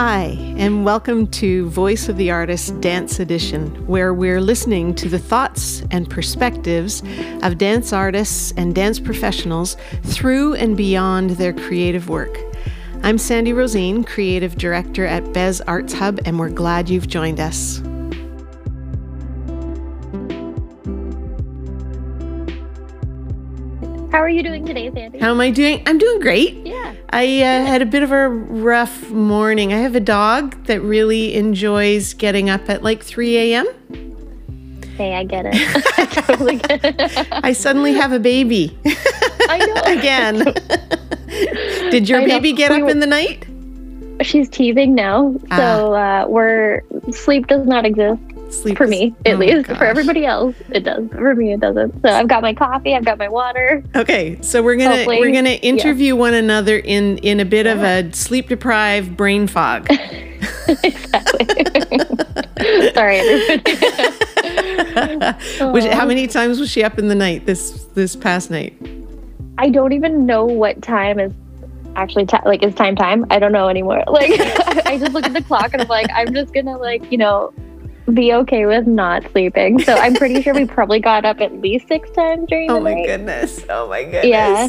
Hi, and welcome to Voice of the Artist Dance Edition, where we're listening to the thoughts and perspectives of dance artists and dance professionals through and beyond their creative work. I'm Sandy Rosen, Creative Director at Bez Arts Hub, and we're glad you've joined us. How are you doing today, Sandy? How am I doing? I'm doing great. Yeah. I uh, had a bit of a rough morning. I have a dog that really enjoys getting up at like 3 a.m. Hey, I get it. I totally get it. I suddenly have a baby I know. again. Did your I know. baby get We up were- in the night? She's teething now, so uh, we're sleep does not exist Sleep for me, at oh, least. gosh. For everybody else, it does. For me, it doesn't. So I've got my coffee, I've got my water. Okay, so we're gonna Hopefully, we're gonna interview one another in in a bit of a sleep deprived brain fog. exactly. Sorry, everybody. How many times was she up in the night this this past night? I don't even know what time is actually ti like is time time. I don't know anymore. Like I just look at the clock and I'm like, I'm just gonna like you know be okay with not sleeping. So I'm pretty sure we probably got up at least six times during Oh the night. Oh my goodness! Oh my goodness! Yeah.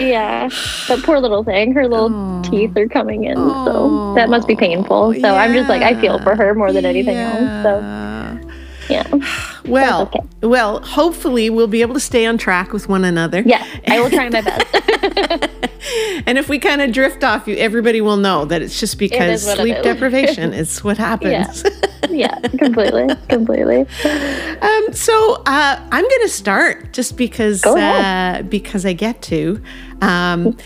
Yeah, but poor little thing, her little Oh. teeth are coming in, so that must be painful. So I'm just like, I feel for her more than anything else. So Yeah. yeah, Well, okay. well, hopefully we'll be able to stay on track with one another. Yeah, I will try my best. and if we kind of drift off, you everybody will know that it's just because sleep is. deprivation is what happens. yeah, completely, completely. um, so uh, I'm going to start just because uh, because I get to. Um,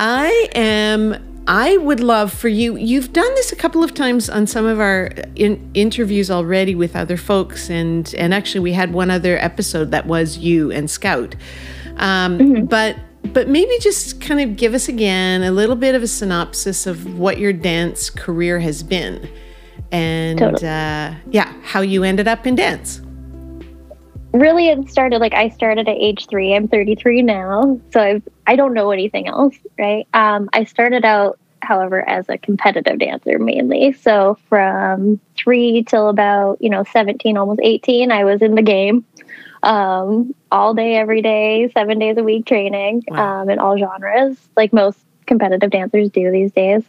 I am. I would love for you. You've done this a couple of times on some of our in, interviews already with other folks, and and actually we had one other episode that was you and Scout. Um, Mm-hmm. But but maybe just kind of give us again a little bit of a synopsis of what your dance career has been, and Totally. uh, yeah, how you ended up in dance. really it started like i started at age three i'm 33 now so I've, i don't know anything else right um, i started out however as a competitive dancer mainly so from three till about you know 17 almost 18 i was in the game um, all day every day seven days a week training Wow. um, in all genres like most competitive dancers do these days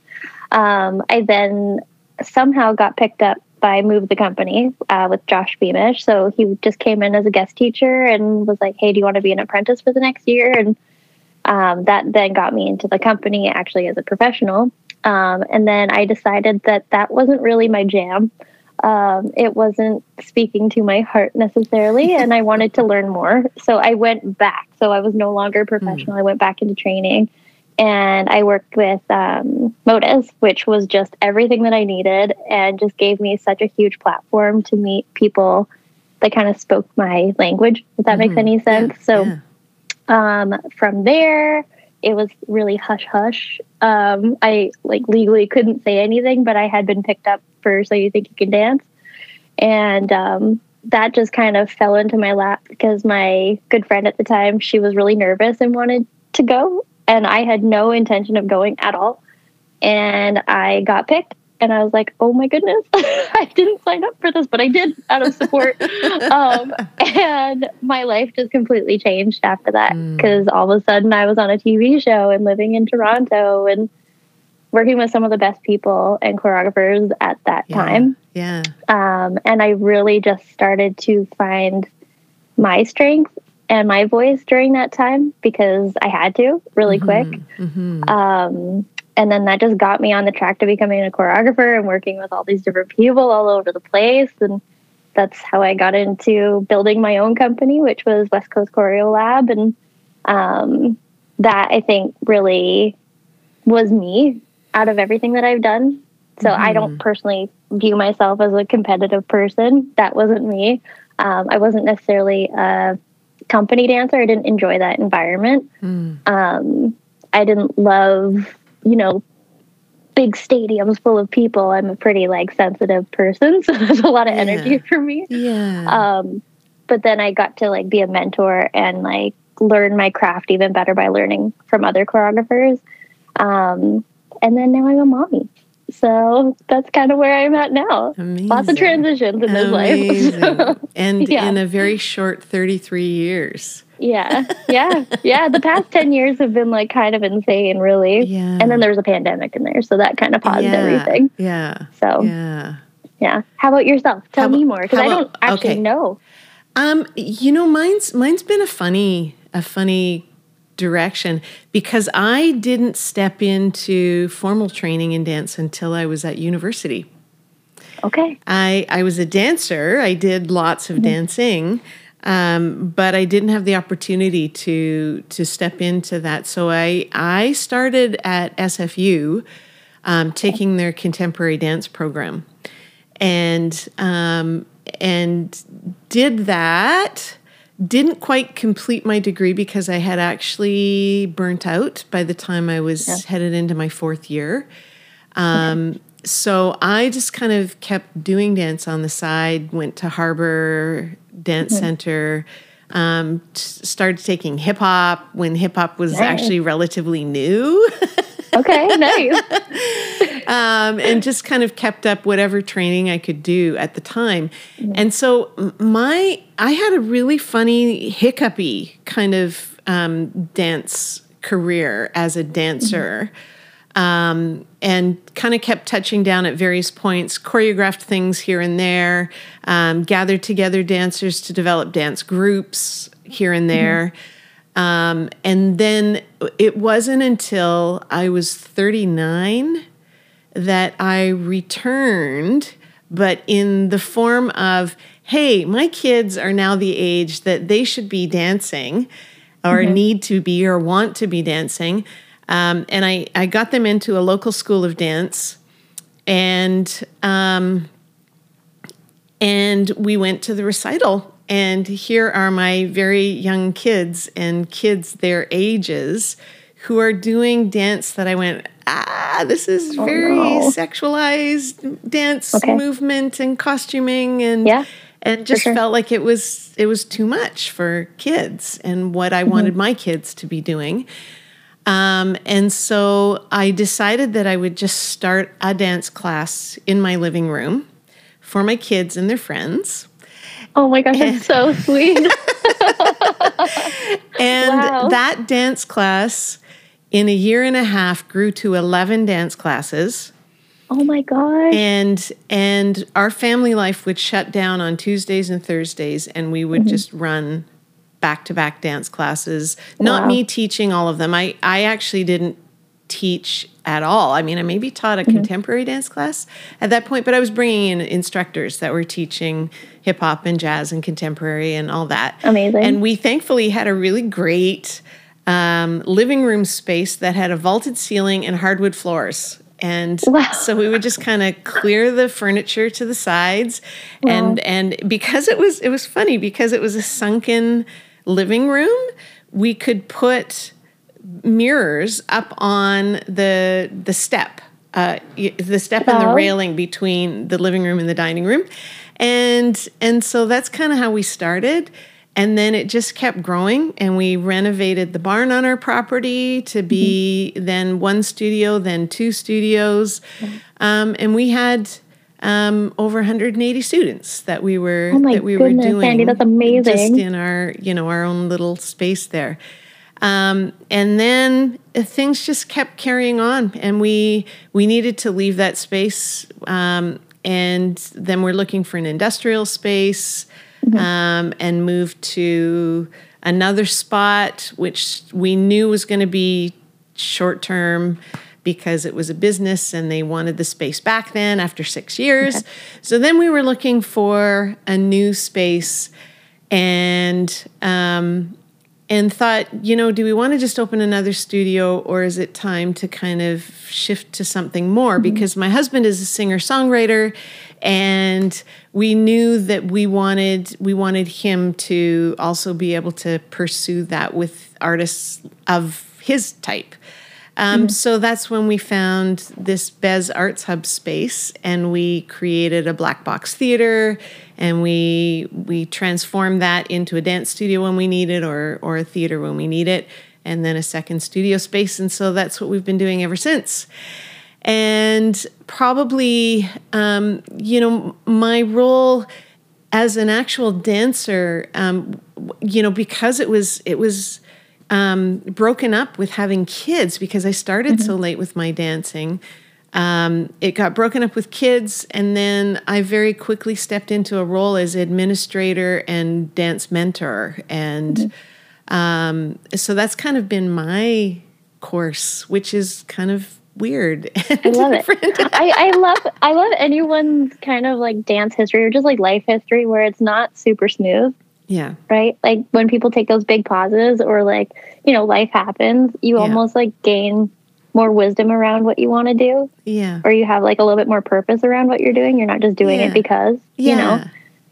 um, i then somehow got picked up by Move the Company uh, with Josh Beamish. So he just came in as a guest teacher and was like, "Hey, do you want to be an apprentice for the next year?" And um, that then got me into the company actually as a professional. Um, and then I decided that that wasn't really my jam. Um, it wasn't speaking to my heart necessarily, and I wanted to learn more. So I went back. So I was no longer professional. I went back into training and I worked with um, Modus, which was just everything that I needed and just gave me such a huge platform to meet people that kind of spoke my language, if that makes Mhm. any sense. Yeah, so yeah. um, from there, it was really hush hush. Um, I like legally couldn't say anything, but I had been picked up for So You Think You Can Dance. And um, that just kind of fell into my lap because my good friend at the time, she was really nervous and wanted to go. And I had no intention of going at all. And I got picked. And I was like, oh my goodness, I didn't sign up for this, but I did out of support. um, and my life just completely changed after that Mm. because all of a sudden I was on a TV show and living in Toronto and working with some of the best people and choreographers at that Yeah. time. Yeah. Um, and I really just started to find my strength and my voice during that time because I had to really quick. hmm Um, and then that just got me on the track to becoming a choreographer and working with all these different people all over the place. And that's how I got into building my own company, which was West Coast Choreo Lab. And um, that I think really was me out of everything that I've done. So I don't personally view myself as a competitive person. That wasn't me. Um, I wasn't necessarily a company dancer. I didn't enjoy that environment Mm. um, I didn't love, you know, big stadiums full of people. I'm a pretty like sensitive person, so there's a lot of Yeah. energy for me. Yeah. Um, but then I got to like be a mentor and like learn my craft even better by learning from other choreographers. Um, and then now I'm a mommy. So that's kind of where I'm at now. Amazing. Lots of transitions in this life. and yeah. in a very short 33 years. Yeah. Yeah. Yeah. The past 10 years have been like kind of insane, really. Yeah. And then there was a pandemic in there. So that kind of paused yeah. everything. Yeah. So, yeah. Yeah. How about yourself? Tell how me more because I don't actually okay. know. Um, you know, mine's mine's been a funny a funny direction because I didn't step into formal training in dance until I was at university. Okay. I, I was a dancer. I did lots of mm-hmm. dancing, um, but I didn't have the opportunity to to step into that. So I I started at SFU, um, taking their contemporary dance program, and um, and did that didn't quite complete my degree because I had actually burnt out by the time I was yeah. headed into my fourth year. Um, okay. So I just kind of kept doing dance on the side, went to Harbor Dance mm-hmm. Center, um, started taking hip hop when hip hop was nice. actually relatively new. okay, nice. um, and just kind of kept up whatever training I could do at the time. Mm-hmm. And so my I had a really funny hiccupy kind of um, dance career as a dancer. Mm-hmm. Um, and kind of kept touching down at various points, choreographed things here and there, um, gathered together dancers to develop dance groups here and there. Mm-hmm. Um, and then it wasn't until I was 39 that I returned, but in the form of, hey, my kids are now the age that they should be dancing or mm-hmm. need to be or want to be dancing. Um, and I, I got them into a local school of dance and um, and we went to the recital and here are my very young kids and kids their ages who are doing dance that I went, ah, this is oh, very no. sexualized dance okay. movement and costuming and yeah, and just sure. felt like it was it was too much for kids and what I mm-hmm. wanted my kids to be doing. Um, and so I decided that I would just start a dance class in my living room for my kids and their friends. Oh my gosh, it's so sweet. and wow. that dance class in a year and a half grew to 11 dance classes. Oh my god. And and our family life would shut down on Tuesdays and Thursdays and we would mm-hmm. just run back-to-back dance classes. Not wow. me teaching all of them. I I actually didn't teach at all. I mean, I maybe taught a mm-hmm. contemporary dance class at that point, but I was bringing in instructors that were teaching hip hop and jazz and contemporary and all that. Amazing. And we thankfully had a really great um, living room space that had a vaulted ceiling and hardwood floors. And wow. so we would just kind of clear the furniture to the sides, wow. and and because it was it was funny because it was a sunken living room, we could put mirrors up on the the step, uh, the step and the railing between the living room and the dining room, and and so that's kind of how we started. And then it just kept growing, and we renovated the barn on our property to be mm-hmm. then one studio, then two studios, um, and we had um, over 180 students that we were oh that we goodness, were doing. Sandy, that's amazing. Just in our you know our own little space there. Um, and then things just kept carrying on, and we we needed to leave that space. Um, and then we're looking for an industrial space, mm-hmm. um, and moved to another spot, which we knew was going to be short term because it was a business and they wanted the space back then after six years. Okay. So then we were looking for a new space, and um, and thought, you know, do we want to just open another studio or is it time to kind of shift to something more? Mm-hmm. Because my husband is a singer songwriter and we knew that we wanted we wanted him to also be able to pursue that with artists of his type. Um, mm-hmm. So that's when we found this Bez Arts Hub space, and we created a black box theater, and we we transformed that into a dance studio when we need it, or or a theater when we need it, and then a second studio space. And so that's what we've been doing ever since. And probably, um, you know, my role as an actual dancer, um, you know, because it was it was um, broken up with having kids because I started mm-hmm. so late with my dancing. Um, it got broken up with kids, and then I very quickly stepped into a role as administrator and dance mentor, and mm-hmm. um, so that's kind of been my course, which is kind of weird. I love it. I, I love I love anyone's kind of like dance history or just like life history where it's not super smooth. Yeah. Right? Like when people take those big pauses or like, you know, life happens, you yeah. almost like gain more wisdom around what you want to do. Yeah. Or you have like a little bit more purpose around what you're doing. You're not just doing yeah. it because, yeah. you know.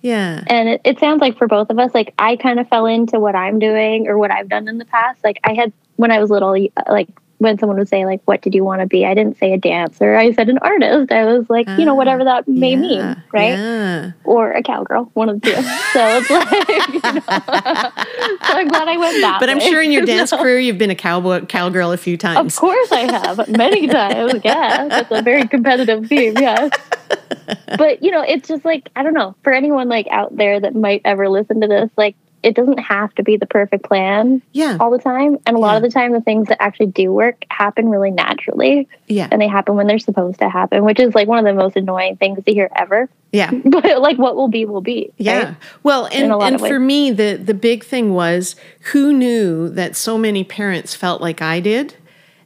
Yeah. And it, it sounds like for both of us, like I kind of fell into what I'm doing or what I've done in the past. Like I had when I was little, uh, like when someone would say like what did you want to be? I didn't say a dancer i said an artist. I was like you know ah, whatever that may yeah, mean right? yeah. or a cowgirl one of the two. So it's like you know, so i'm glad i went that but way. i'm sure in your dance career you've been a cowboy cowgirl a few times. of course i have many times yeah that's a very competitive theme yeah but you know it's just like i don't know for anyone like out there that might ever listen to this like it doesn't have to be the perfect plan yeah. all the time. And a lot of the time, the things that actually do work happen really naturally. Yeah. And they happen when they're supposed to happen, which is like one of the most annoying things to hear ever. Yeah. But like what will be, will be. Yeah. Right? Well, and, and for me, the, the big thing was who knew that so many parents felt like I did?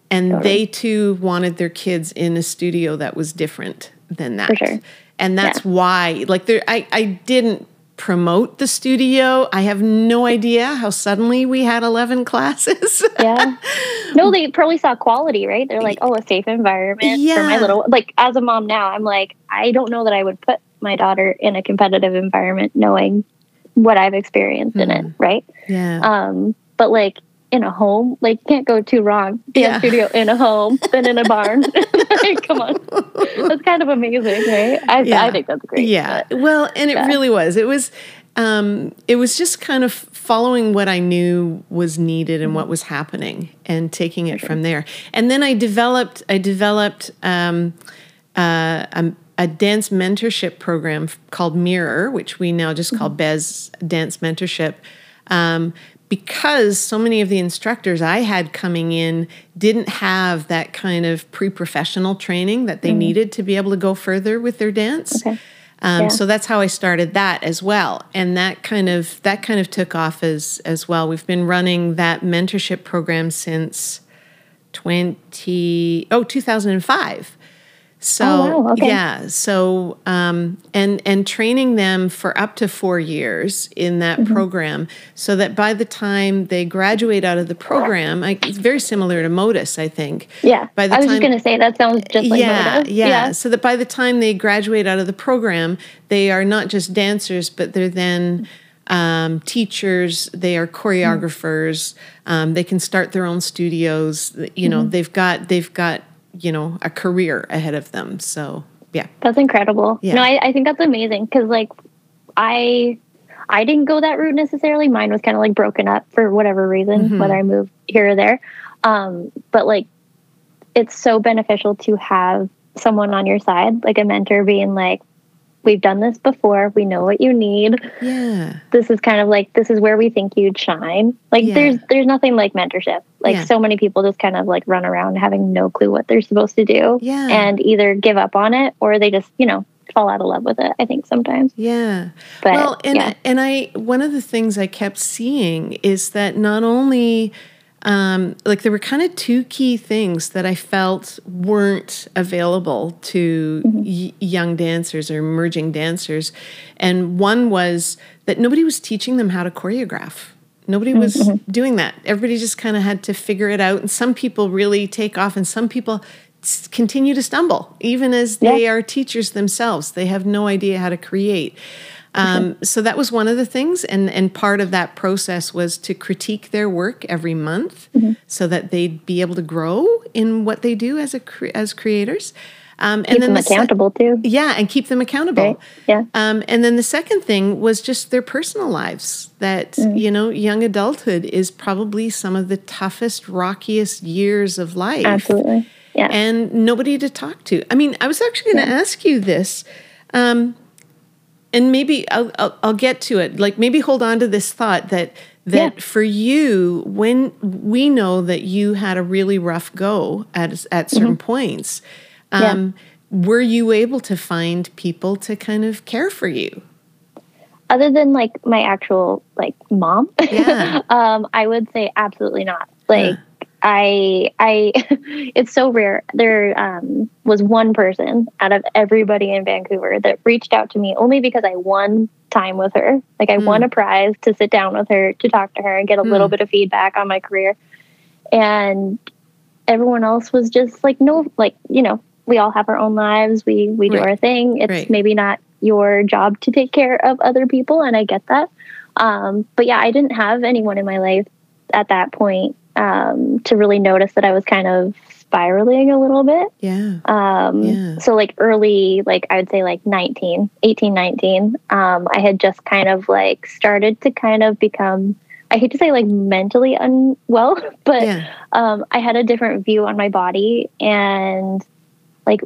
And totally. they too wanted their kids in a studio that was different than that. Sure. And that's yeah. why, like, there, I, I didn't promote the studio. I have no idea how suddenly we had 11 classes. yeah. No, they probably saw quality, right? They're like, oh, a safe environment yeah. for my little, like, as a mom now, I'm like, I don't know that I would put my daughter in a competitive environment knowing what I've experienced mm. in it, hmm. right? Yeah. Um, but like, in a home. Like, can't go too wrong. Dance yeah. studio in a home than in a barn. Come on. That's kind of amazing, right? I, yeah. I think that's great. Yeah. But, well, and it yeah. really was. It was. Um, it was just kind of following what I knew was needed and what was happening, and taking it from there. And then I developed. I developed um, uh, a, a, dance mentorship program called Mirror, which we now just call mm-hmm. Bez Dance Mentorship. Um, because so many of the instructors I had coming in didn't have that kind of pre professional training that they mm-hmm. needed to be able to go further with their dance. Okay. Um, yeah. So that's how I started that as well, and that kind of that kind of took off as as well. We've been running that mentorship program since twenty oh 2005. So oh, wow. okay. yeah, so um, and and training them for up to four years in that mm-hmm. program, so that by the time they graduate out of the program, I, it's very similar to Modus, I think. Yeah, by the I was time, just going to say that sounds just like yeah, Modus. Yeah, yeah. So that by the time they graduate out of the program, they are not just dancers, but they're then um, teachers, they are choreographers. Mm-hmm. Um, they can start their own studios. You know, mm-hmm. they've got they've got you know a career ahead of them. So yeah. That's incredible. Yeah. no I, I think that's amazing because like i i didn't go that route necessarily. Mine was kind of like broken up for whatever reason mm-hmm. whether i moved here or there. Um but like it's so beneficial to have someone on your side like a mentor being like we've done this before. We know what you need. Yeah. This is kind of like this is where we think you'd shine. Like yeah. there's there's nothing like mentorship. Like yeah. so many people just kind of like run around having no clue what they're supposed to do. Yeah. And either give up on it or they just, you know, fall out of love with it, I think sometimes. Yeah. But, well, and yeah. and I one of the things I kept seeing is that not only um, like there were kind of two key things that I felt weren't available to mm-hmm. y- young dancers or emerging dancers. And one was that nobody was teaching them how to choreograph. Nobody was mm-hmm. doing that. Everybody just kind of had to figure it out. And some people really take off, and some people continue to stumble, even as they are teachers themselves. They have no idea how to create. Um, so that was one of the things, and and part of that process was to critique their work every month, mm-hmm. so that they'd be able to grow in what they do as a as creators. Um, and keep then them the accountable se- too. Yeah, and keep them accountable. Right. Yeah. Um, and then the second thing was just their personal lives. That mm. you know, young adulthood is probably some of the toughest, rockiest years of life. Absolutely. Yeah. and nobody to talk to. I mean, I was actually going to ask you this, um, and maybe I'll, I'll I'll get to it. Like maybe hold on to this thought that that Yeah. for you, when we know that you had a really rough go at at certain points, Mm-hmm. Yeah. um, were you able to find people to kind of care for you? Other than like my actual like mom, Yeah. um, I would say absolutely not. Like Yeah. I, I, it's so rare. There um, was one person out of everybody in Vancouver that reached out to me only because I won time with her. Like I won a prize to sit down with her, to talk to her, and get a little bit of feedback on my career. And everyone else was just like, no, like you know, we all have our own lives. We we do Right. our thing. It's Right. maybe not your job to take care of other people, and I get that. Um, but yeah, I didn't have anyone in my life at that point um, to really notice that I was kind of spiraling a little bit. Yeah. Um, Yeah. So, like early, like I would say like 19, 18, 19, um, I had just kind of like started to kind of become, I hate to say like mentally unwell, but Yeah. um, I had a different view on my body and like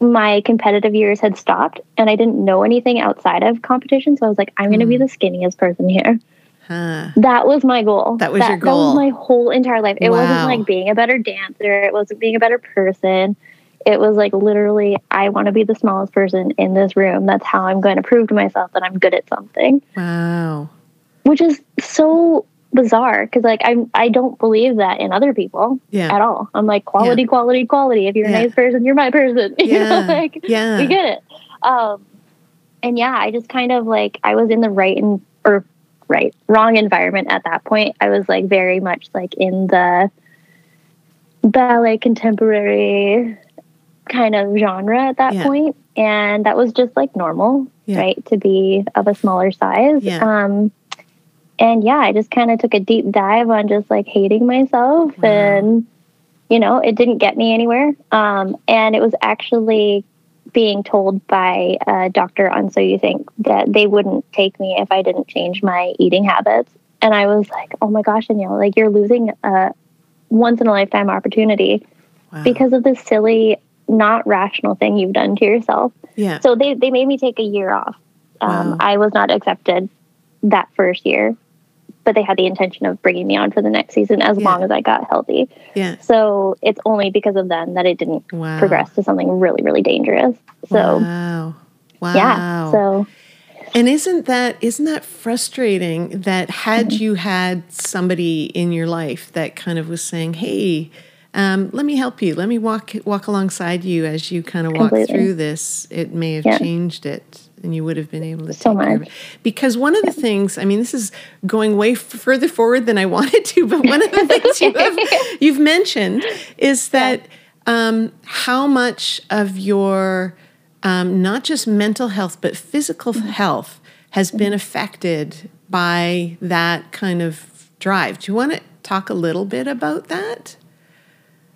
my competitive years had stopped and I didn't know anything outside of competition. So I was like, I'm going to be Hmm. the skinniest person here. Huh. That was my goal. That was your goal. That was my whole entire life. It wasn't like being a better dancer. It wasn't being a better person. It was like literally, I want to be the smallest person in this room. That's how I'm going to prove to myself that I'm good at something, Wow. which is so bizarre because like I'm I don't believe that in other people Yeah. at all. I'm like quality, quality, quality. If you're Yeah. a nice person, you're my person. You know, Yeah. like Yeah. we get it. Um, and yeah, I just kind of like I was in the right and or right wrong environment at that point. I was like very much like in the ballet contemporary kind of genre at that Yeah. point, and that was just like normal, Yeah. right, to be of a smaller size. Yeah. Um, and yeah, I just kind of took a deep dive on just like hating myself Wow. and you know, it didn't get me anywhere. Um, and it was actually being told by a doctor on So You Think that they wouldn't take me if I didn't change my eating habits. And I was like, oh my gosh, Danielle, like you're losing a once in a lifetime opportunity Wow. because of this silly, not rational thing you've done to yourself. yeah. So they, they made me take a year off. Um, Wow. I was not accepted that first year, but they had the intention of bringing me on for the next season as Yeah. long as I got healthy. yeah. So it's only because of them that it didn't Wow. progress to something really, really dangerous. So wow. Wow. yeah, so And isn't that isn't that frustrating that had Mm-hmm. you had somebody in your life that kind of was saying, "Hey, um, let me help you. Let me walk walk alongside you as you kind of walk Completely. through this," it may have Yeah. changed it, and you would have been able to So take care of much. it. Because one of the things, I mean, this is going way further forward than I wanted to, but one of the things you have, you've mentioned is that um, how much of your um, not just mental health but physical Mm-hmm. health has been affected by that kind of drive. Do you want to talk a little bit about that?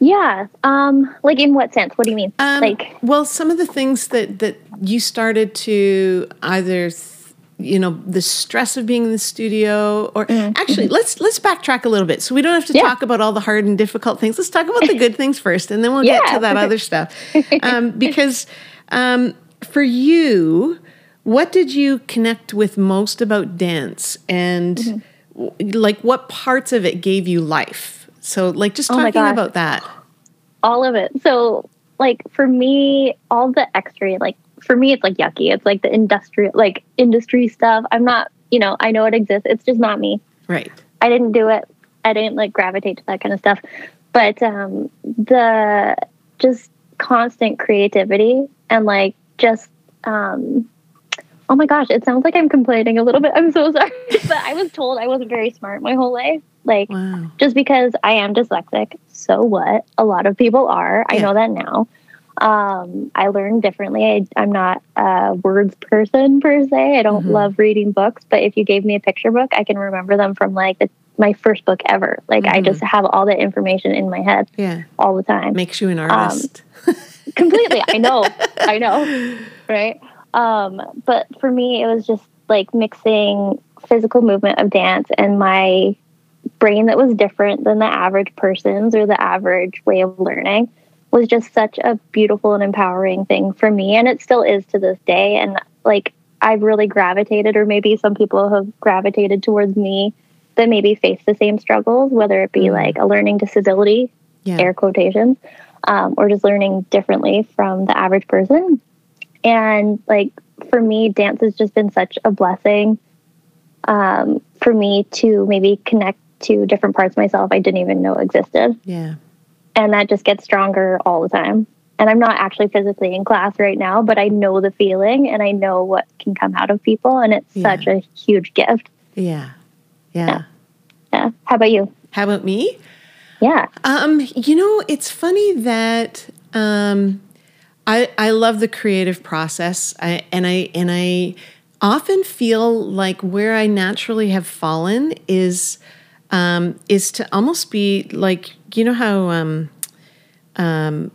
Yeah. Um, like in what sense? What do you mean? Um, like well, some of the things that that you started to either. th- you know the stress of being in the studio or actually let's let's backtrack a little bit so we don't have to Mm-hmm. Yeah. talk about all the hard and difficult things let's talk about the good things first and then we'll get to that other stuff um, because um, for you what did you connect with most about dance and Mm-hmm. w- like what parts of it gave you life so like just Oh talking gosh. about that all of it. So like for me, all the extra like for me it's like yucky. It's like the industrial like industry stuff. I'm not, you know, I know it exists. It's just not me. right I didn't do it. I didn't like gravitate to that kind of stuff. But um the just constant creativity and like just um oh my gosh, it sounds like I'm complaining a little bit. I'm so sorry. but I was told I wasn't very smart my whole life. Like wow just because I am dyslexic, so what? A lot of people are. I know that now. Um, I learn differently. I, I'm not a words person per se. I don't Mhm. love reading books, but if you gave me a picture book, I can remember them from like the, my first book ever. Like I Mhm. just have all that information in my head yeah all the time makes you an Um, artist completely i know i know right um but for me it was just like mixing physical movement of dance and my brain that was different than the average person's or the average way of learning was just such a beautiful and empowering thing for me and it still is to this day and like I've really gravitated or maybe some people have gravitated towards me that maybe face the same struggles whether it be mm. like a learning disability yeah. air quotations um, or just learning differently from the average person and like for me dance has just been such a blessing um, for me to maybe connect to different parts of myself I didn't even know existed. Yeah. And that just gets stronger all the time. And I'm not actually physically in class right now, but I know the feeling and I know what can come out of people. And it's yeah. such a huge gift. Yeah. yeah. Yeah. Yeah. How about you? How about me? Yeah. Um, you know, it's funny that um I I love the creative process. I and I and I often feel like where I naturally have fallen is um, is to almost be like you know how um, um,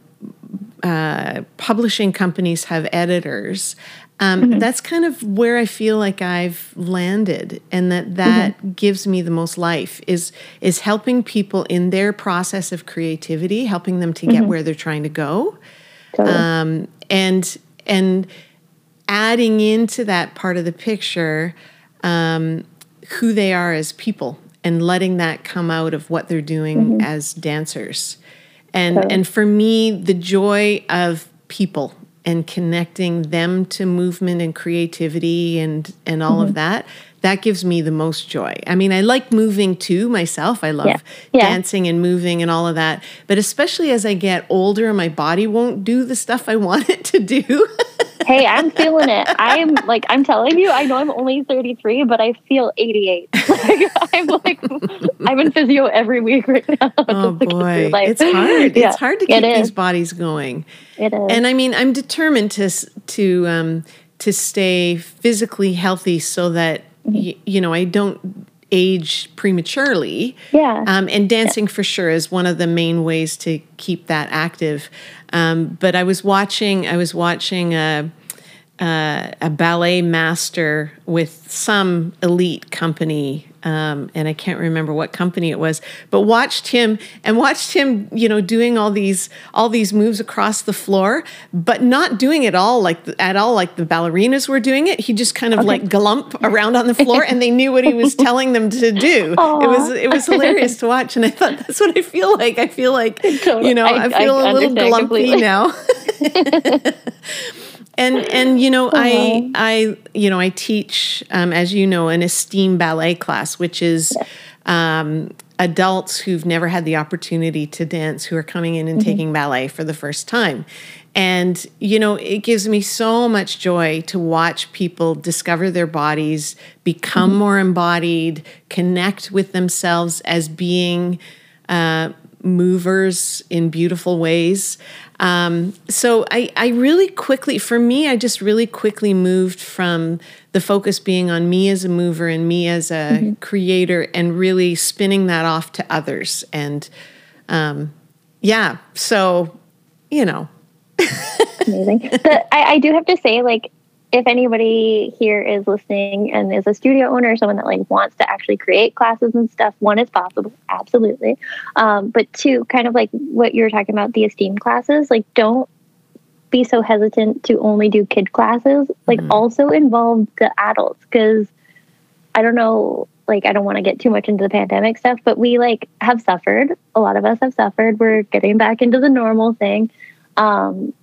uh, publishing companies have editors. Um, mm-hmm. That's kind of where I feel like I've landed, and that that mm-hmm. gives me the most life is is helping people in their process of creativity, helping them to get mm-hmm. where they're trying to go, totally. um, and and adding into that part of the picture um, who they are as people and letting that come out of what they're doing mm-hmm. as dancers. And okay. and for me, the joy of people and connecting them to movement and creativity and and all mm-hmm. of that that gives me the most joy. I mean, I like moving too myself. I love yeah. Yeah. dancing and moving and all of that. But especially as I get older, my body won't do the stuff I want it to do. hey, I'm feeling it. I'm like, I'm telling you, I know I'm only 33, but I feel 88. Like, I'm like, I'm in physio every week right now. Oh boy, it's hard. Yeah, it's hard to keep these bodies going. It is. And I mean, I'm determined to to um, to stay physically healthy so that. Y- you know I don't age prematurely. Yeah. Um, and dancing yeah. for sure is one of the main ways to keep that active. Um, but I was watching, I was watching a, a, a ballet master with some elite company um, and I can't remember what company it was, but watched him and watched him, you know, doing all these all these moves across the floor, but not doing it all like at all like the ballerinas were doing it. He just kind of okay. like glump around on the floor, and they knew what he was telling them to do. Aww. It was it was hilarious to watch, and I thought that's what I feel like. I feel like totally. you know I, I feel I a little glumpy now. and and you know i i you know i teach um, as you know an esteem ballet class which is um, adults who've never had the opportunity to dance who are coming in and mm-hmm. taking ballet for the first time and you know it gives me so much joy to watch people discover their bodies become mm-hmm. more embodied connect with themselves as being uh, movers in beautiful ways um, so I, I really quickly, for me, I just really quickly moved from the focus being on me as a mover and me as a mm-hmm. creator and really spinning that off to others. And um, yeah, so, you know. Amazing. But I, I do have to say, like, if anybody here is listening and is a studio owner, someone that like wants to actually create classes and stuff, one is possible, absolutely. Um, but two, kind of like what you're talking about, the esteem classes, like don't be so hesitant to only do kid classes. Like mm-hmm. also involve the adults because I don't know, like I don't want to get too much into the pandemic stuff, but we like have suffered. A lot of us have suffered. We're getting back into the normal thing. Um,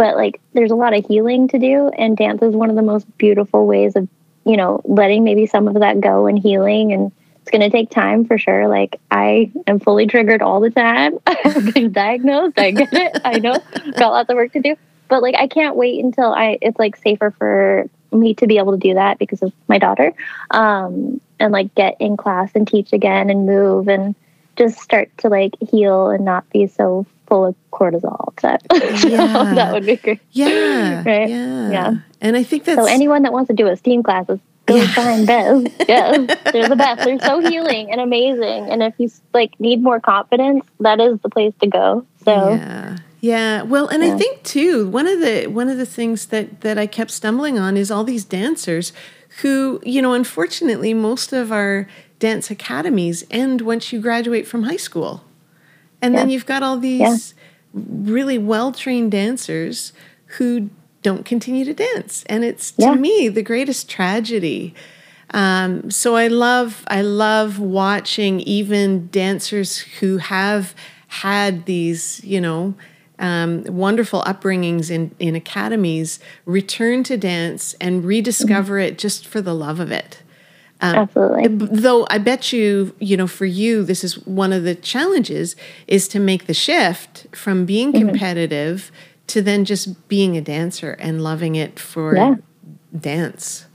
but like there's a lot of healing to do and dance is one of the most beautiful ways of you know letting maybe some of that go and healing and it's going to take time for sure. Like i am fully triggered all the time. I've been diagnosed. I get it. I know. Got lots of work to do. But like i can't wait until i it's like safer for me to be able to do that because of my daughter um and like get in class and teach again and move and just start to like heal and not be so full of cortisol. That, yeah. that would be great. Yeah. right? Yeah. Yeah. And I think that's so anyone that wants to do esteem classes, go yeah. find Bez. yes. They're the best. They're so healing and amazing. And if you like need more confidence, that is the place to go. So Yeah. Yeah. Well, and yeah. I think too, one of the one of the things that that I kept stumbling on is all these dancers who, you know, unfortunately most of our dance academies end once you graduate from high school. And then you've got all these really well trained dancers who don't continue to dance. And it's to Yeah. me the greatest tragedy. Um, so I love I love watching even dancers who have had these, you know, um, wonderful upbringings in, in academies return to dance and rediscover it just for the love of it. Absolutely. Though I bet you, you know, for you, this is one of the challenges is to make the shift from being Mm-hmm. competitive to then just being a dancer and loving it for Yeah. dance.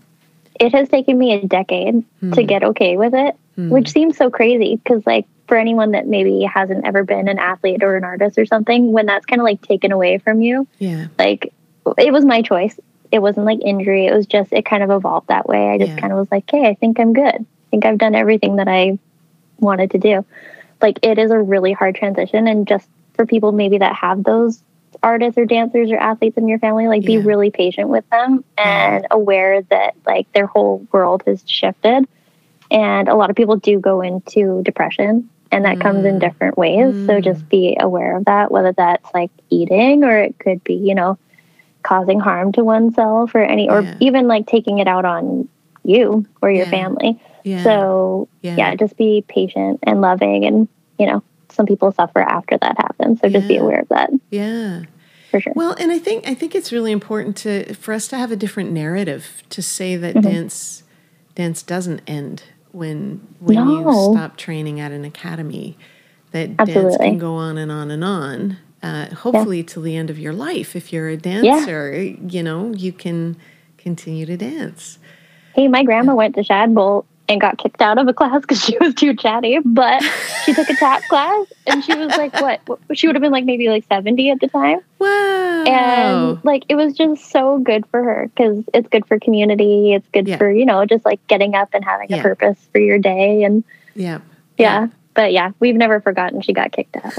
it has taken me a decade Hmm. to get okay with it, which seems so crazy because, like, for anyone that maybe hasn't ever been an athlete or an artist or something, when that's kind of like taken away from you, Yeah. like, it was my choice. It wasn't like injury. It was just, it kind of evolved that way. I just Yeah. kind of was like, hey, I think I'm good. I think I've done everything that I wanted to do. Like, it is a really hard transition. And just for people maybe that have those artists or dancers or athletes in your family, like, Yeah. be really patient with them and aware that, like, their whole world has shifted. And a lot of people do go into depression, and that comes in mm. different ways. So mm. just be aware of that, whether that's like eating or it could be, you know, causing harm to oneself or any, or Yeah. even like taking it out on you or your Yeah. family. Yeah. So, Yeah. just be patient and loving. And, you know, some people suffer after that happens. So just be aware of that yeah. for sure. Well, and I think I think it's really important to for us to have a different narrative to say that Mm-hmm. dance dance doesn't end when when you stop training at an academy. That dance can go on and on and on. Uh, hopefully till the end of your life. If you're a dancer, you know you can continue to dance. Hey, my grandma went to Shadbolt and got kicked out of a class because she was too chatty, but she took a tap class and she was like, what? She would have been like maybe like 70 at the time. Wow! And like, it was just so good for her because it's good for community. It's good Yeah. for, you know, just like getting up and having Yeah. a purpose for your day. And yeah. yeah. But yeah, we've never forgotten she got kicked out.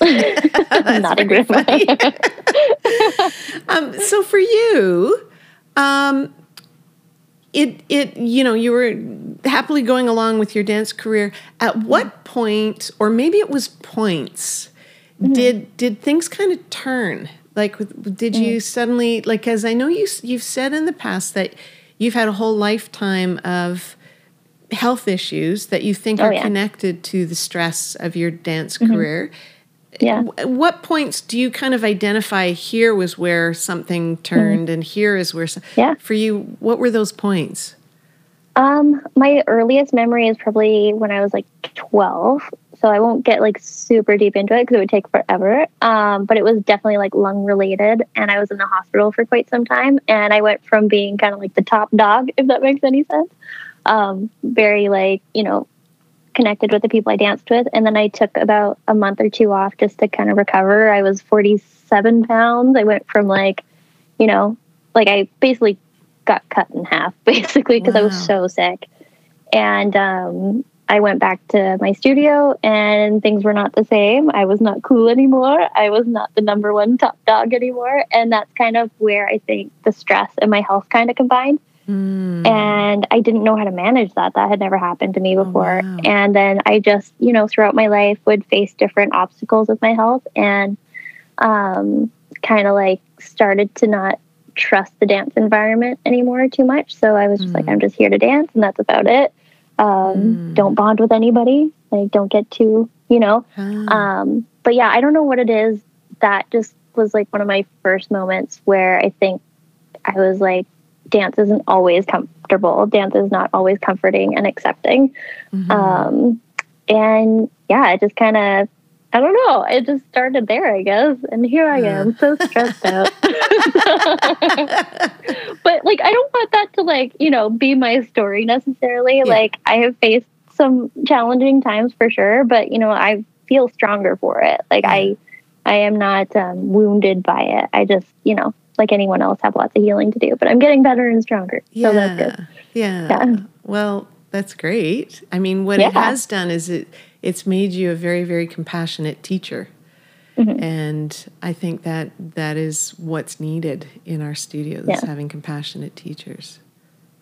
Not a funny. um, so for you, um, it it you know you were happily going along with your dance career. At what point, or maybe it was points, did did things kind of turn? Like, did you suddenly like? Because I know you you've said in the past that you've had a whole lifetime of health issues that you think Oh, are yeah. connected to the stress of your dance career. yeah. At what points do you kind of identify here was where something turned and here is where some, Yeah. for you what were those points Um, my earliest memory is probably when I was like 12. So I won't get like super deep into it because it would take forever. Um, but it was definitely like lung related. And I was in the hospital for quite some time. And I went from being kind of like the top dog, if that makes any sense. Um, very like, you know, connected with the people I danced with. And then I took about a month or two off just to kind of recover. I was 47 pounds. I went from like, you know, like I basically got cut in half basically because I was so sick. And um, I went back to my studio and things were not the same. I was not cool anymore. I was not the number one top dog anymore. And that's kind of where I think the stress and my health kind of combined. Mm. And I didn't know how to manage that. That had never happened to me before. wow. And then I just, you know, throughout my life would face different obstacles with my health and um, kind of like started to not trust the dance environment anymore too much. So I was just like, I'm just here to dance and that's about it. Um, Don't bond with anybody. Like, don't get too, you know. Um, but yeah, I don't know what it is. That just was like one of my first moments where I think I was like, dance isn't always comfortable. Dance is not always comforting and accepting. Mhm. Um, and yeah, it just kind of, I don't know, it just started there, I guess. And here I am, so stressed out. but like, I don't want that to like, you know, be my story necessarily. Like, I have faced some challenging times for sure, but you know, I feel stronger for it. Like, I, I am not um, wounded by it. I just, you know, like anyone else, have lots of healing to do. But I'm getting better and stronger, so that's good. Yeah. Yeah. Well, that's great. I mean, what it has done is it it's made you a very very compassionate teacher. Mm-hmm. And I think that that is what's needed in our studios, Yeah. having compassionate teachers.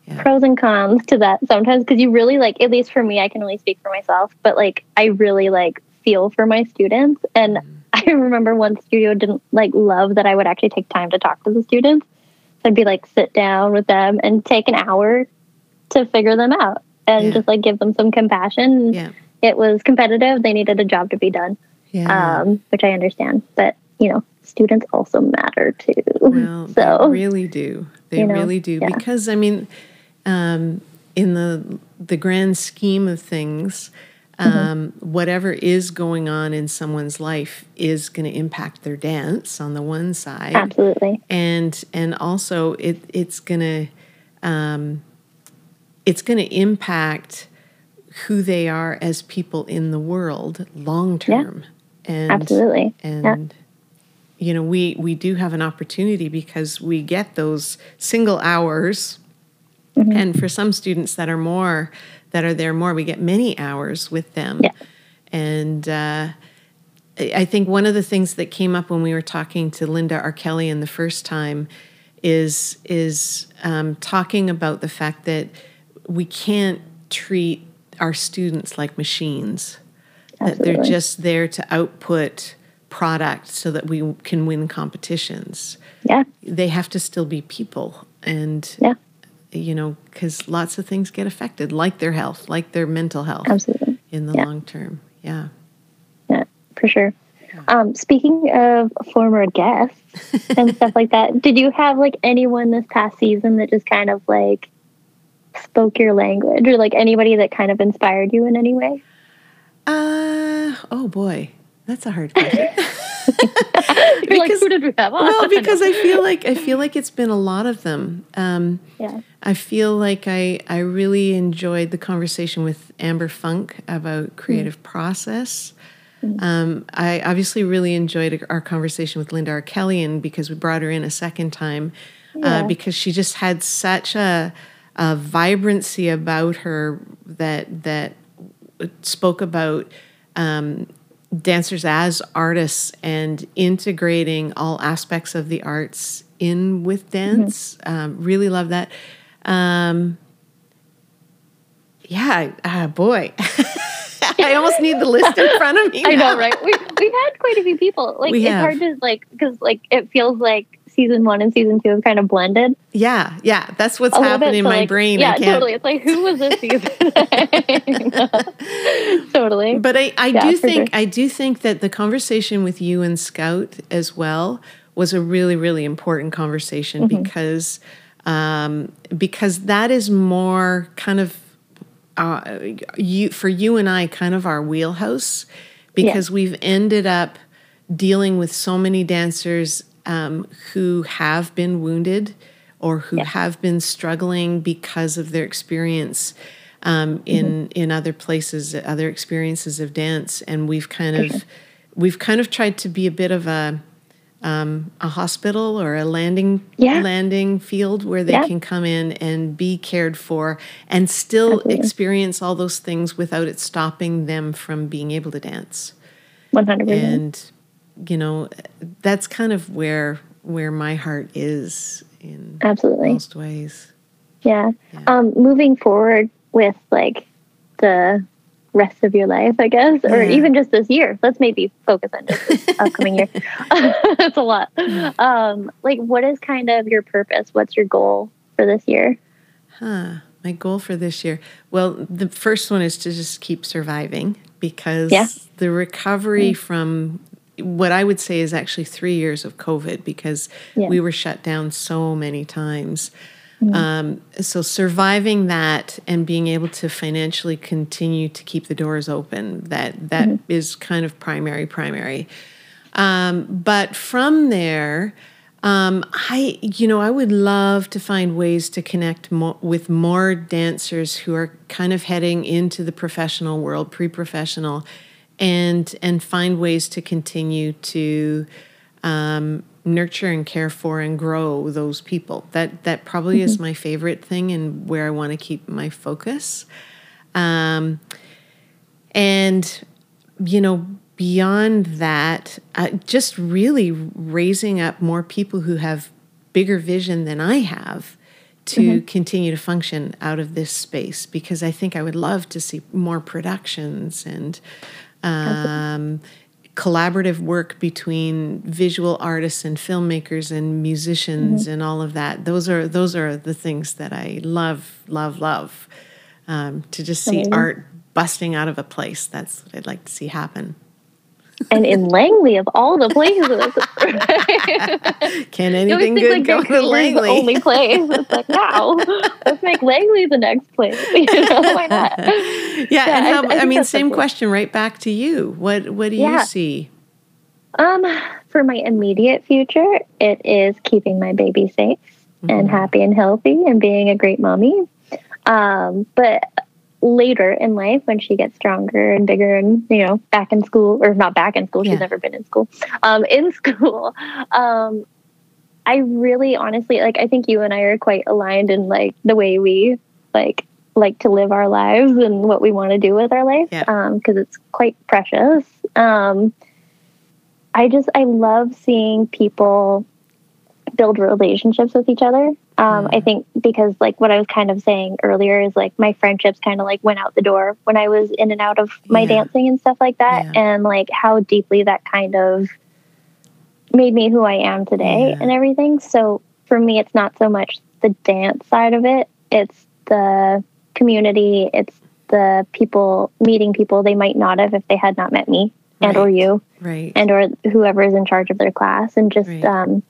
yeah. pros and cons to that sometimes because you really like at least for me i can only speak for myself but like i really like feel for my students and mm-hmm. i remember one studio didn't like love that i would actually take time to talk to the students So i'd be like sit down with them and take an hour to figure them out and yeah. just like give them some compassion yeah. it was competitive they needed a job to be done yeah. um, which i understand but you know students also matter too well, so they really do they you know, really do yeah. because i mean um, in the the grand scheme of things. Um, mm-hmm. whatever is going on in someone's life is going to impact their dance on the one side, absolutely, and and also it it's going to um, it's going to impact who they are as people in the world long term, yeah. and absolutely, and. Yeah you know we we do have an opportunity because we get those single hours Mm-hmm. And for some students that are more, that are there more, we get many hours with them. Yeah. And uh, I think one of the things that came up when we were talking to Linda Arkelian in the first time is is um, talking about the fact that we can't treat our students like machines. Absolutely. That they're just there to output product so that we can win competitions. Yeah. They have to still be people. And yeah you know, because lots of things get affected, like their health, like their mental health. Absolutely. In the yeah. long term. Yeah. Yeah, for sure. Um, speaking of former guests and stuff like that, did you have like anyone this past season that just kind of like spoke your language or like anybody that kind of inspired you in any way? Uh, oh boy, that's a hard question. because, like, who did we have on? Well, because I feel like I feel like it's been a lot of them. Um, yeah. I feel like I I really enjoyed the conversation with Amber Funk about creative mm process. mm Um, I obviously really enjoyed our conversation with Linda Arkelian because we brought her in a second time uh, yeah. uh, because she just had such a, a vibrancy about her that that spoke about um, dancers as artists and integrating all aspects of the arts in with dance. Mm-hmm. Um, really love that. Um, yeah, uh, boy. I almost need the list in front of me. I know, right? We we had quite a few people. Like it's hard to like because like it feels like season one and season two have kind of blended. Yeah, yeah, that's what's happening in my like, brain. Yeah, totally. It's like who was this season? totally. But I, I yeah, do think sure. I do think that the conversation with you and Scout as well was a really really important conversation mm-hmm. because um, because that is more kind of uh, you for you and I kind of our wheelhouse because yeah. we've ended up dealing with so many dancers um, who have been wounded or who have been struggling because of their experience um, in mm-hmm. in other places, other experiences of dance, and we've kind of we've kind of tried to be a bit of a um, a hospital or a landing yeah. landing field where they yeah. can come in and be cared for and still Absolutely. experience all those things without it stopping them from being able to dance. One hundred percent. You know, that's kind of where where my heart is in absolutely most ways. Yeah. yeah. Um, moving forward with like the rest of your life, I guess, or yeah. even just this year. Let's maybe focus on just this upcoming year. That's a lot. Um, like, what is kind of your purpose? What's your goal for this year? Huh. My goal for this year. Well, the first one is to just keep surviving because yeah. the recovery mm-hmm. from what I would say is actually three years of COVID because yeah. we were shut down so many times. Mm-hmm. Um, so surviving that and being able to financially continue to keep the doors open that that mm-hmm. is kind of primary primary. Um, but from there, um, I you know I would love to find ways to connect mo- with more dancers who are kind of heading into the professional world, pre-professional and and find ways to continue to um, nurture and care for and grow those people. That that probably mm-hmm. is my favorite thing and where I want to keep my focus. Um, and you know, beyond that, uh, just really raising up more people who have bigger vision than I have to mm-hmm. continue to function out of this space because I think I would love to see more productions and um, collaborative work between visual artists and filmmakers and musicians mm-hmm. and all of that. Those are those are the things that I love, love, love. Um, to just see Amazing. art busting out of a place. That's what I'd like to see happen and in Langley of all the places. Can anything good like go to Langley? The only place. It's like, wow, let's make Langley the next place. you know, why not? Yeah, yeah and how, I, I, I mean, same question right back to you. What What do yeah. you see? Um, for my immediate future, it is keeping my baby safe mm-hmm. and happy and healthy and being a great mommy. Um, but later in life when she gets stronger and bigger and you know back in school or not back in school yeah. she's never been in school um, in school um, i really honestly like i think you and i are quite aligned in like the way we like like to live our lives and what we want to do with our life because yeah. um, it's quite precious um, i just i love seeing people build relationships with each other um, I mm. think because like what I was kind of saying earlier is like my friendships kind of like went out the door when I was in and out of my yeah. dancing and stuff like that, yeah. and like how deeply that kind of made me who I am today yeah. and everything. So for me, it's not so much the dance side of it; it's the community, it's the people meeting people they might not have if they had not met me and right. or you, right, and or whoever is in charge of their class, and just right. um,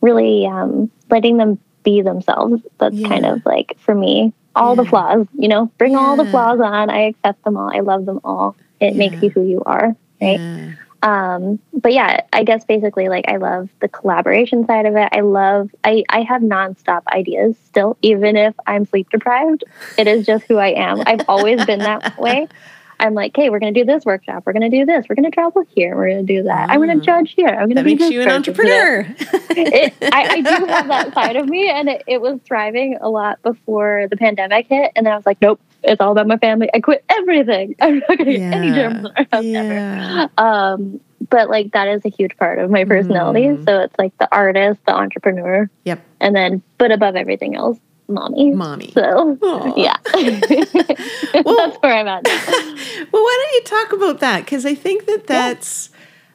really um, letting them be themselves. That's yeah. kind of like for me, all yeah. the flaws, you know, bring yeah. all the flaws on. I accept them all. I love them all. It makes you who you are. Right. Um, but yeah, I guess basically like I love the collaboration side of it. I love I, I have nonstop ideas still, even if I'm sleep deprived. It is just who I am. I've always been that way. I'm like, hey, we're going to do this workshop. We're going to do this. We're going to travel here. We're going to do that. I'm going to judge here. I'm going to be makes you an entrepreneur. it, I, I, do have that side of me, and it, it, was thriving a lot before the pandemic hit. And then I was like, nope, it's all about my family. I quit everything. I'm not going to yeah. get any germs yeah. Um, but like that is a huge part of my personality. Mm. So it's like the artist, the entrepreneur. Yep. And then, but above everything else, mommy. Mommy. So Aww. yeah, well, that's where I'm at. well, why don't you talk about that? Because I think that that's,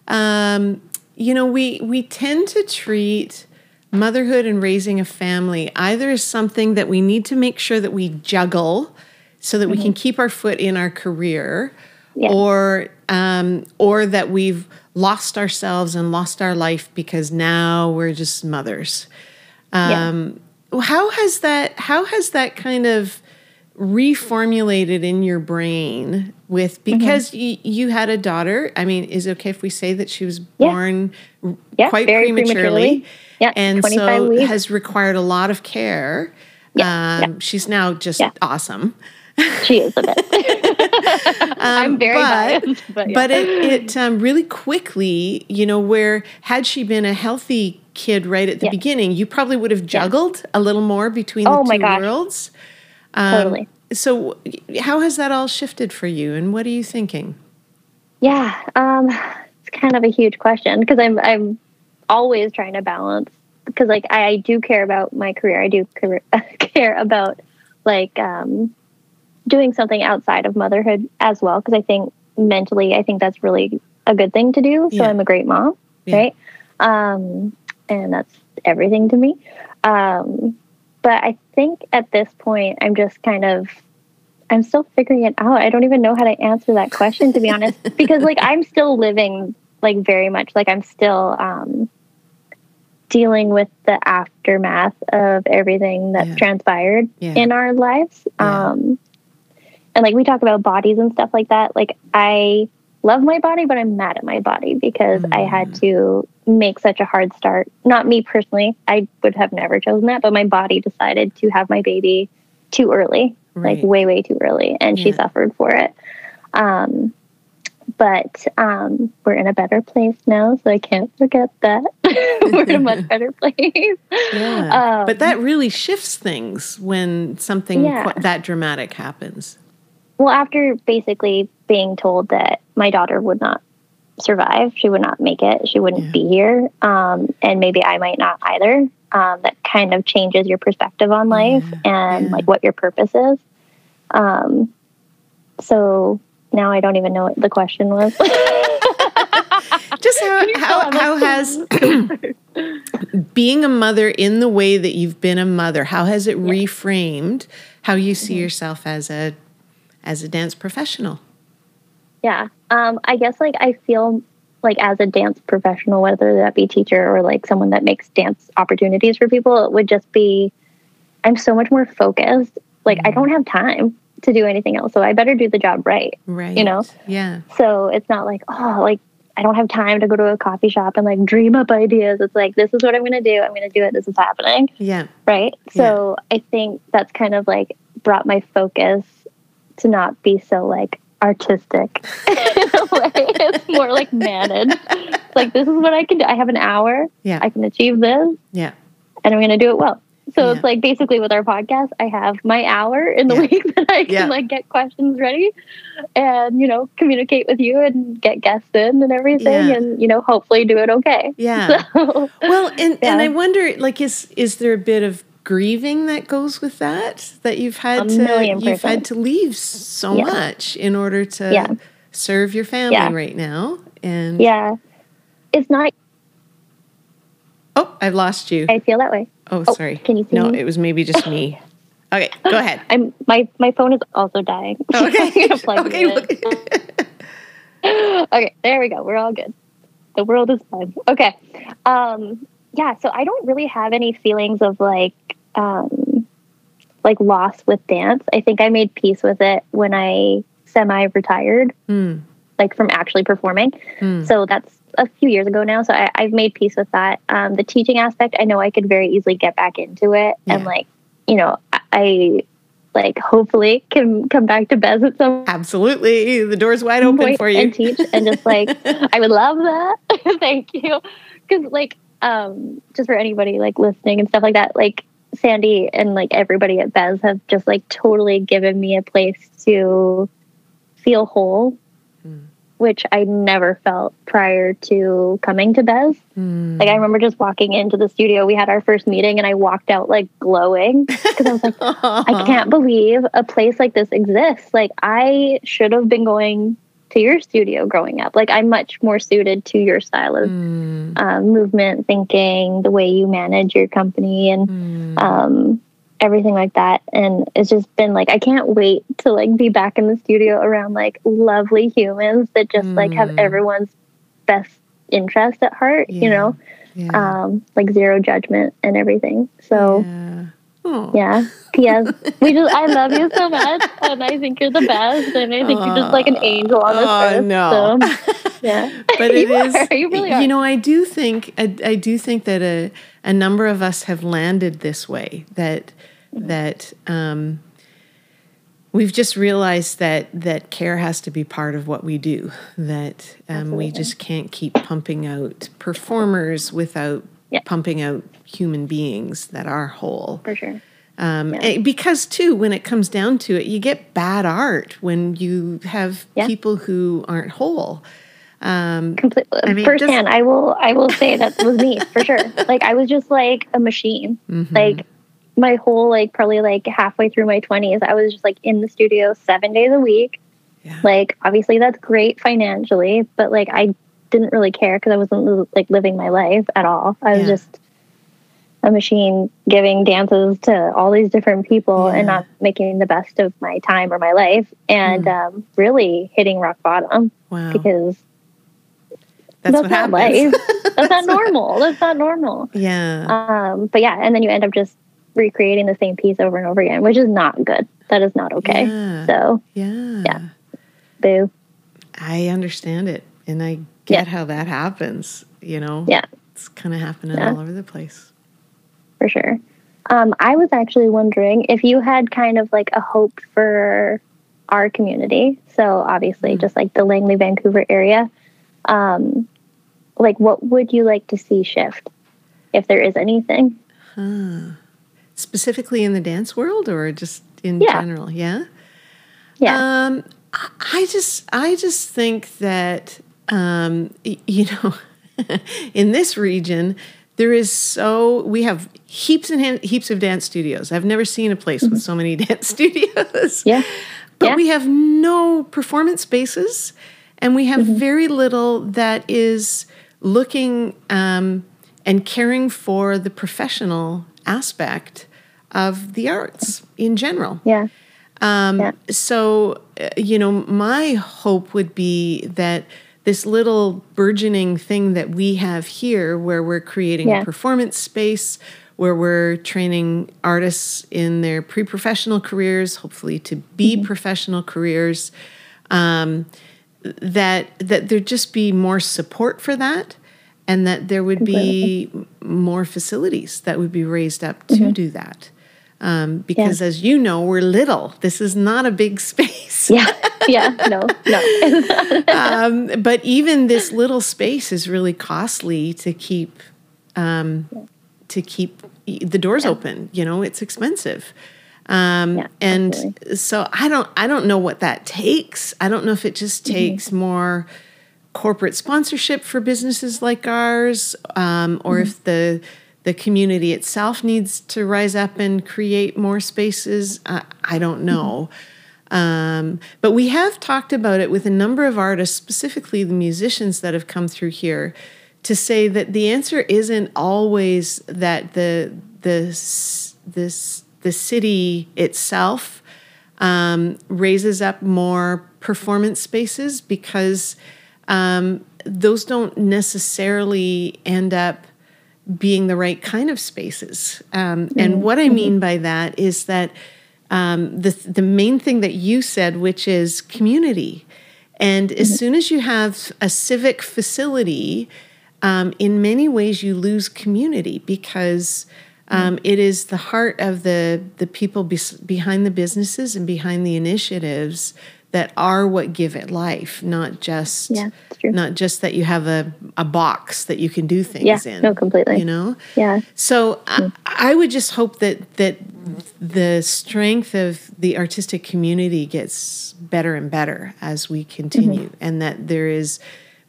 yeah. um, you know, we we tend to treat motherhood and raising a family either as something that we need to make sure that we juggle so that mm-hmm. we can keep our foot in our career, yeah. or um, or that we've lost ourselves and lost our life because now we're just mothers. Um, yeah how has that how has that kind of reformulated in your brain with mm-hmm. because mm-hmm. you had a daughter i mean is it okay if we say that she was born yeah. Yeah, quite prematurely, prematurely. Yeah, and so weeks. has required a lot of care yeah, um, yeah. she's now just awesome she is a bit um, i'm very but, biased but, but it, it um, really quickly you know where had she been a healthy kid right at the yeah. beginning, you probably would have juggled yeah. a little more between oh the two worlds. Um, totally. So, how has that all shifted for you, and what are you thinking? Yeah, um, it's kind of a huge question because I'm I'm always trying to balance because like I, I, do care about my career. I do career, care about like um, doing something outside of motherhood as well because I think mentally I think that's really a good thing to do. So yeah. I'm a great mom, yeah. right? Um, and that's everything to me. Um, but I think at this point, I'm just kind of, I'm still figuring it out. I don't even know how to answer that question, to be honest, because like I'm still living like very much like I'm still um, dealing with the aftermath of everything that's yeah. transpired yeah. in our lives. Yeah. Um, and like we talk about bodies and stuff like that. Like I love my body, but I'm mad at my body because mm. I had to make such a hard start. Not me personally. I would have never chosen that, but my body decided to have my baby too early, right. like way, way too early. And yeah. she suffered for it. Um, but um, we're in a better place now, so I can't forget that. we're in a much better place. Yeah. Um, but that really shifts things when something yeah. qu- that dramatic happens. Well, after basically being told that my daughter would not survive, she would not make it, she wouldn't yeah. be here, um, and maybe I might not either. um, that kind of changes your perspective on life Yeah, and yeah. like what your purpose is. Um, so now I don't even know what the question was. Just how how, how has being a mother in the way that you've been a mother, how has it reframed how you see Mm-hmm. yourself as a as a dance professional? Yeah. Um, I guess like I feel like as a dance professional, whether that be teacher or like someone that makes dance opportunities for people, it would just be I'm so much more focused. Like I don't have time to do anything else. So I better do the job right. Right. You know? Yeah. So it's not like, oh, like I don't have time to go to a coffee shop and like dream up ideas. It's like this is what I'm gonna do. I'm gonna do it. This is happening Yeah. right? So I think that's kind of like brought my focus to not be so like artistic in a way. It's more like managed. It's like this is what I can do. I have an hour. Yeah. I can achieve this, Yeah. and I'm going to do it well. So Yeah. it's like basically with our podcast, I have my hour in the Yeah. week that I can Yeah. like get questions ready, and you know communicate with you and get guests in and everything, and you know hopefully do it okay. Yeah. So, Well, and and I wonder, like, is is there a bit of grieving that goes with that that you've had to you've had to leave so Yeah. much in order to Yeah. serve your family Yeah. right now? And yeah, it's not. oh, I've lost you. I feel that way. oh, oh, sorry. can you see no, me? it was maybe just me. Okay, go ahead. I'm my my phone is also dying. Okay. okay. okay, there we go. We're all good. The world is fine. Okay. Um, yeah, so I don't really have any feelings of like um, like loss with dance. I think I made peace with it when I semi retired, Hmm. like from actually performing. Hmm. So that's a few years ago now. So I, I've made peace with that. Um, the teaching aspect, I know I could very easily get back into it, and like you know, I, I like hopefully can come back to Bez at some Absolutely. The door's wide open for you. and teach, and just like I would love that. Thank you, because like um, just for anybody like listening and stuff like that, like Sandy and like everybody at Bez have just like totally given me a place to feel whole, Hmm. which I never felt prior to coming to Bez. Hmm. Like I remember just walking into the studio. We had our first meeting, and I walked out like glowing because I was like, I can't believe a place like this exists. Like I should have been going to your studio growing up. Like I'm much more suited to your style of Hmm. um, movement, thinking, the way you manage your company, and Hmm. um, everything like that. And it's just been like I can't wait to like be back in the studio around like lovely humans that just like have Mm. everyone's best interest at heart. You know, Yeah. um, like zero judgment and everything. So. yeah. Oh. Yeah. We just I love you so much, and I think you're the best, and I think you're just like an angel on this Oh, earth. no. So, yeah. but it you is Are. You really are. you know i do think i, I do think that a, a number of us have landed this way that Mm-hmm. that um, we've just realized that that care has to be part of what we do that um, we just can't keep pumping out performers without Yeah. pumping out human beings that are whole for sure. um, Yeah. eh, because too, when it comes down to it, you get bad art when you have Yeah. people who aren't whole. Um, Completely I mean, firsthand. I will. I will say that was me for sure. Like I was just like a machine. mhm. Like my whole like probably like halfway through my twenties, I was just like in the studio seven days a week. Yeah. Like obviously that's great financially, but like I didn't really care because I wasn't like living my life at all. I was Yeah. just a machine giving dances to all these different people Yeah. and not making the best of my time or my life and Mm. um, really hitting rock bottom wow, because that's, that's, what not happens. life. That's not normal. That's not normal. yeah, Um, but yeah, and then you end up just recreating the same piece over and over again, which is not good. That is not okay. Yeah. So, yeah, yeah. boo. I understand it, and I get Yeah. how that happens. You know, Yeah. it's kind of happening Yeah. all over the place. for sure. Um, I was actually wondering if you had kind of like a hope for our community. So obviously, Mm. just like the Langley, Vancouver area. Um, like, what would you like to see shift, if there is anything? Huh. Specifically in the dance world, or just in Yeah. general? Yeah. Yeah, Um, I just, I just think that, um, you know, in this region, there is so we have heaps and heaps of dance studios. I've never seen a place with so many dance studios. Yeah. But Yeah. we have no performance spaces and we have very little that is looking um, and caring for the professional aspect of the arts in general. Yeah. Um, Yeah. So, uh, you know, my hope would be that this little burgeoning thing that we have here, where we're creating Yeah. a performance space, where we're training artists in their pre professional careers, hopefully to be Mm-hmm. professional careers, um, that, that there just be more support for that. And that there would be more facilities that would be raised up to Mm-hmm. do that um, because as you know we're little this is not a big space Yeah. Yeah. No. No. um, but even this little space is really costly to keep um, to keep the doors open you know it's expensive um, Yeah, and absolutely. so i don't i don't know what that takes i don't know if it just Mm-hmm. takes more corporate sponsorship for businesses like ours um, or if the the community itself needs to rise up and create more spaces i, I don't know. Um, but we have talked about it with a number of artists specifically the musicians that have come through here to say that the answer isn't always that the the this the city itself um, raises up more performance spaces because um, those don't necessarily end up being the right kind of spaces. Um, and what I mean by that is that um, the the main thing that you said, which is community, and as soon as you have a civic facility, um, in many ways you lose community because. Um, it is the heart of the the people bes- behind the businesses and behind the initiatives that are what give it life, not just Yeah, not just that you have a, a box that you can do things Yeah, in. no, completely. You know? Yeah. So I, I would just hope that that the strength of the artistic community gets better and better as we continue, and that there is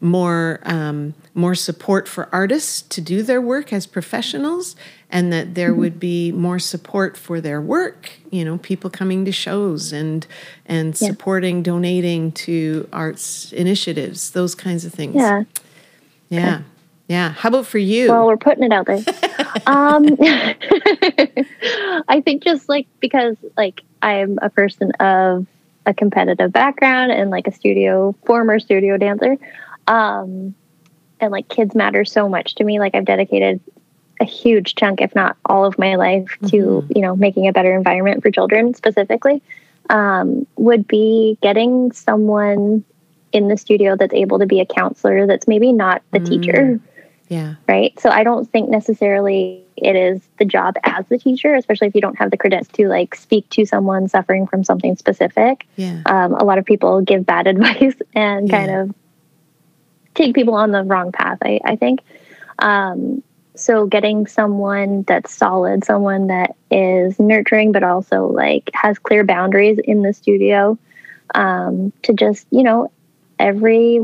more um, more support for artists to do their work as professionals, and that there would be more support for their work. You know, people coming to shows and and Yeah. supporting, donating to arts initiatives, those kinds of things. Yeah. yeah, yeah. How about for you? Well, we're putting it out there. um, I think just like because like I'm a person of a competitive background and like a studio former studio dancer, um, and like kids matter so much to me. Like I've dedicated a huge chunk, if not all of my life, to you know making a better environment for children specifically. Um, would be getting someone in the studio that's able to be a counselor that's maybe not the teacher yeah, right? So I don't think necessarily it is the job as the teacher, especially if you don't have the credits to like speak to someone suffering from something specific. yeah, Um, a lot of people give bad advice and kind of take people on the wrong path. I, I think. Um, so getting someone that's solid, someone that is nurturing, but also like has clear boundaries in the studio, um, to just you know every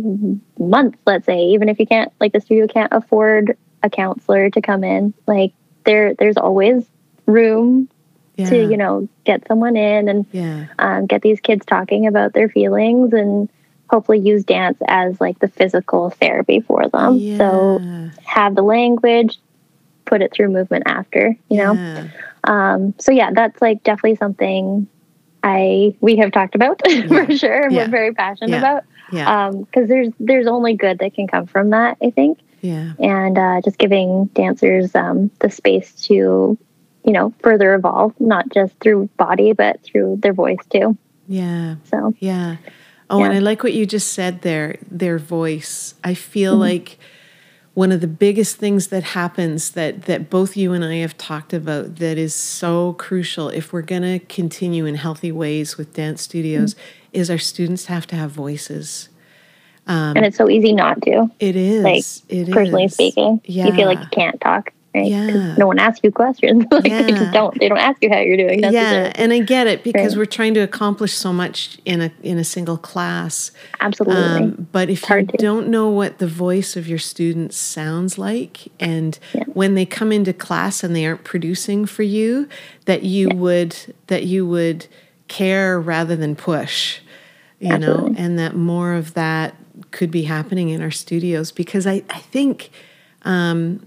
month, let's say, even if you can't like the studio can't afford a counselor to come in, like there there's always room yeah. to you know get someone in and yeah, um, get these kids talking about their feelings and hopefully use dance as like the physical therapy for them. So have the language, put it through movement after, you know. Yeah. Um, so yeah, that's like definitely something I we have talked about for sure. and Yeah. We're very passionate Yeah. about Yeah. because there's there's only good that can come from that. I think yeah. and uh, just giving dancers um, the space to you know further evolve not just through body but through their voice too Yeah. so Yeah. Oh, and I like what you just said there, their voice. I feel Mm-hmm. like one of the biggest things that happens that that both you and I have talked about that is so crucial if we're going to continue in healthy ways with dance studios Mm-hmm. is our students have to have voices. and it's so easy not to It is. like it personally is. speaking Yeah. you feel like you can't talk right? Yeah. No one asks you questions. like Yeah. they just don't. They don't ask you how you're doing. That's yeah, and I get it because Right. we're trying to accomplish so much in a in a single class. Absolutely. Um, but if you to. don't know what the voice of your students sounds like, and Yeah. when they come into class and they aren't producing for you, that you would that you would care rather than push, you know, and that more of that could be happening in our studios because I I think. Um,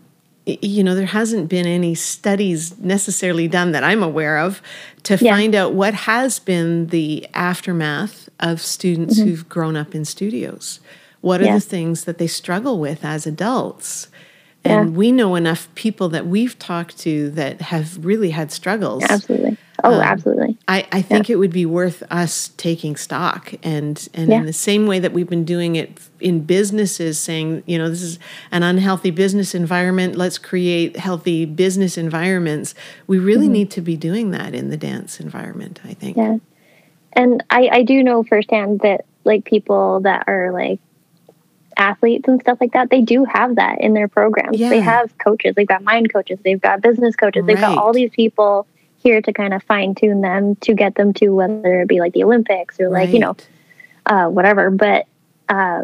you know, there hasn't been any studies necessarily done that I'm aware of to Yeah. find out what has been the aftermath of students Mm-hmm. who've grown up in studios. What are Yeah. the things that they struggle with as adults? And we know enough people that we've talked to that have really had struggles. absolutely. Oh, Um, absolutely. I, I think it would be worth us taking stock and and Yeah. in the same way that we've been doing it in businesses saying you know this is an unhealthy business environment let's create healthy business environments we really Mm-hmm. need to be doing that in the dance environment i think Yeah. And I, I do know firsthand that like people that are like athletes and stuff like that, they do have that in their programs. Yeah. They have coaches, they've got mind coaches, they've got business coaches, they've got all these people here to kind of fine tune them to get them to whether it be like the Olympics or like, you know, uh, whatever. But uh,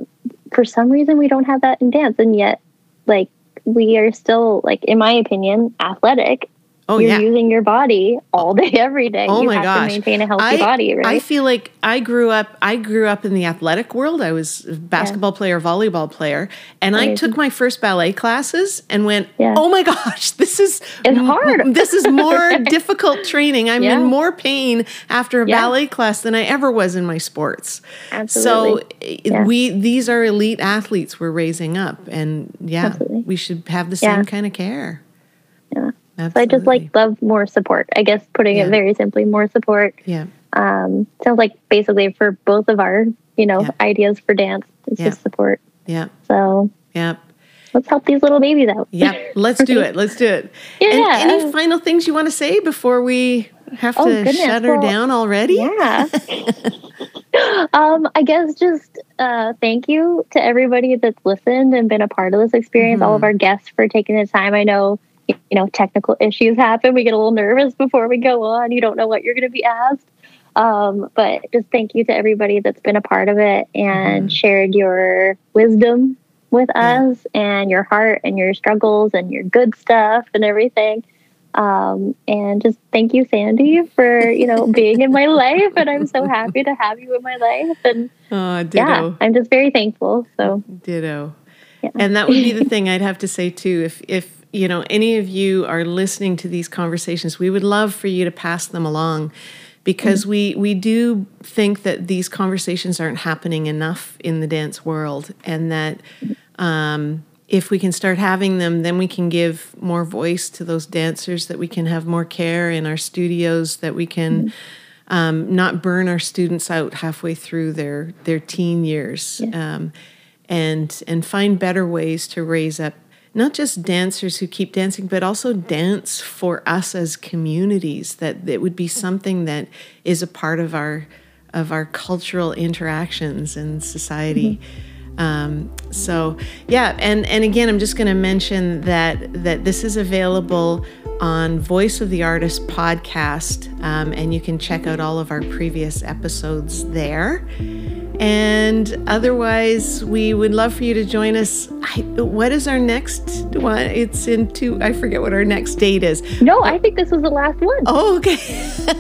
for some reason, we don't have that in dance. And yet, like, we are still, like, in my opinion, athletic. Oh You're yeah using your body all day, every day. Oh you my have gosh. to maintain a healthy I, body, right? I feel like I grew up I grew up in the athletic world. I was a basketball player, volleyball player, and I took my first ballet classes and went, Yeah. "Oh my gosh, this is It's hard. This is more difficult training. I'm Yeah. in more pain after a Yeah. ballet class than I ever was in my sports." Absolutely. So eh, Yeah. we these are elite athletes we're raising up and yeah, Absolutely. we should have the Yeah. same kind of care. Absolutely. So I just like love more support. I guess putting Yeah. it very simply, more support. yeah. Um, sounds like basically for both of our, you know, Yeah. ideas for dance, it's Yeah. just support. Yeah. So Yeah. let's help these little babies out. Yeah, let's do it. Let's do it. Yeah. And any final things you want to say before we have Oh, to goodness. shut her Well, down already? Yeah. um, I guess just uh, thank you to everybody that's listened and been a part of this experience. All of our guests for taking the time. I know you know technical issues happen. We get a little nervous before we go on. You don't know what you're going to be asked. Um, but just thank you to everybody that's been a part of it and shared your wisdom with Yeah. us and your heart and your struggles and your good stuff and everything. Um, and just thank you, Sandy, for you know being in my life, and I'm so happy to have you in my life. And Oh, ditto. yeah, I'm just very thankful. So Ditto. Yeah. And that would be the thing I'd have to say too. If if you know any of you are listening to these conversations, we would love for you to pass them along because Mm-hmm. we we do think that these conversations aren't happening enough in the dance world and that um, if we can start having them, then we can give more voice to those dancers, that we can have more care in our studios, that we can um, not burn our students out halfway through their their teen years, um, and and find better ways to raise up not just dancers who keep dancing, but also dance for us as communities. That it would be something that is a part of our of our cultural interactions in society. Um, so yeah, and and again, I'm just going to mention that that this is available on Voice of the Artist podcast, um, and you can check out all of our previous episodes there. And otherwise, we would love for you to join us. I, what is our next one? It's in two. I forget what our next date is. no, I think this was the last one. Oh, okay.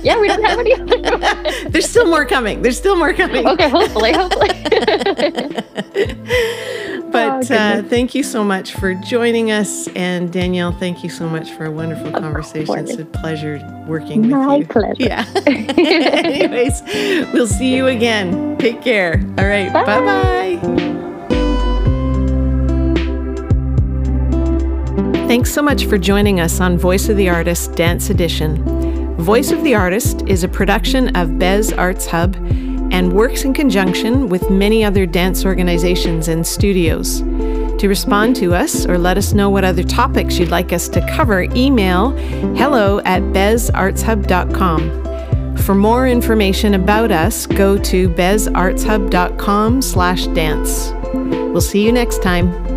Yeah, we don't have any other. There's still more coming. There's still more coming. okay, hopefully, hopefully. But Oh, uh, thank you so much for joining us. And Danielle, thank you so much for a wonderful conversation. It's a pleasure working My with you. My pleasure. Yeah. Anyways, we'll see you again. Take care. All right. Bye bye. Thanks so much for joining us on Voice of the Artist Dance Edition. Voice of the Artist is a production of Bez Arts Hub and works in conjunction with many other dance organizations and studios. To respond to us or let us know what other topics you'd like us to cover, email hello at bezartshub.com. For more information about us, go to bezartshub.com slash dance. We'll see you next time.